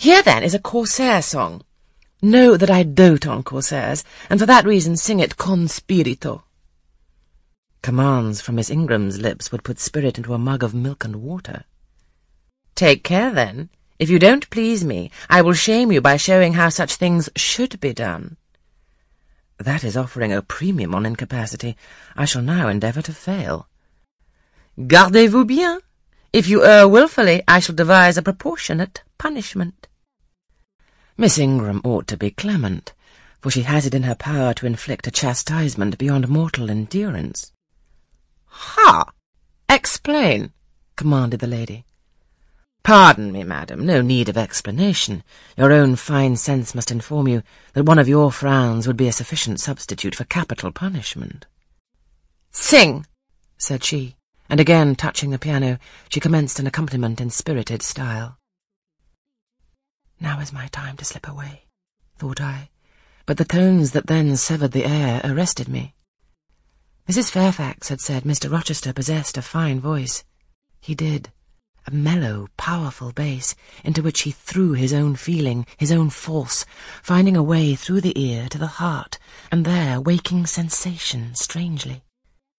Here, then, is a Corsair song. Know that I dote on Corsairs, and for that reason sing it con spirito. Commands from Miss Ingram's lips would put spirit into a mug of milk and water. Take care, then. If you don't please me, I will shame you by showing how such things should be done. That is offering a premium on incapacity. I shall now endeavour to fail. Gardez-vous bien. If you err wilfully, I shall devise a proportionate punishment. Miss Ingram ought to be clement, for she has it in her power to inflict a chastisement beyond mortal endurance. Ha! Explain, commanded the lady. Pardon me, madam, no need of explanation. Your own fine sense must inform you that one of your frowns would be a sufficient substitute for capital punishment. Sing, said she, and again touching the piano, she commenced an accompaniment in spirited style. Now is my time to slip away, thought I, but the tones that then severed the air arrested me. Mrs. Fairfax had said Mr. Rochester possessed a fine voice. He did a mellow, powerful bass into which he threw his own feeling, his own force, finding a way through the ear to the heart, and there waking sensation strangely.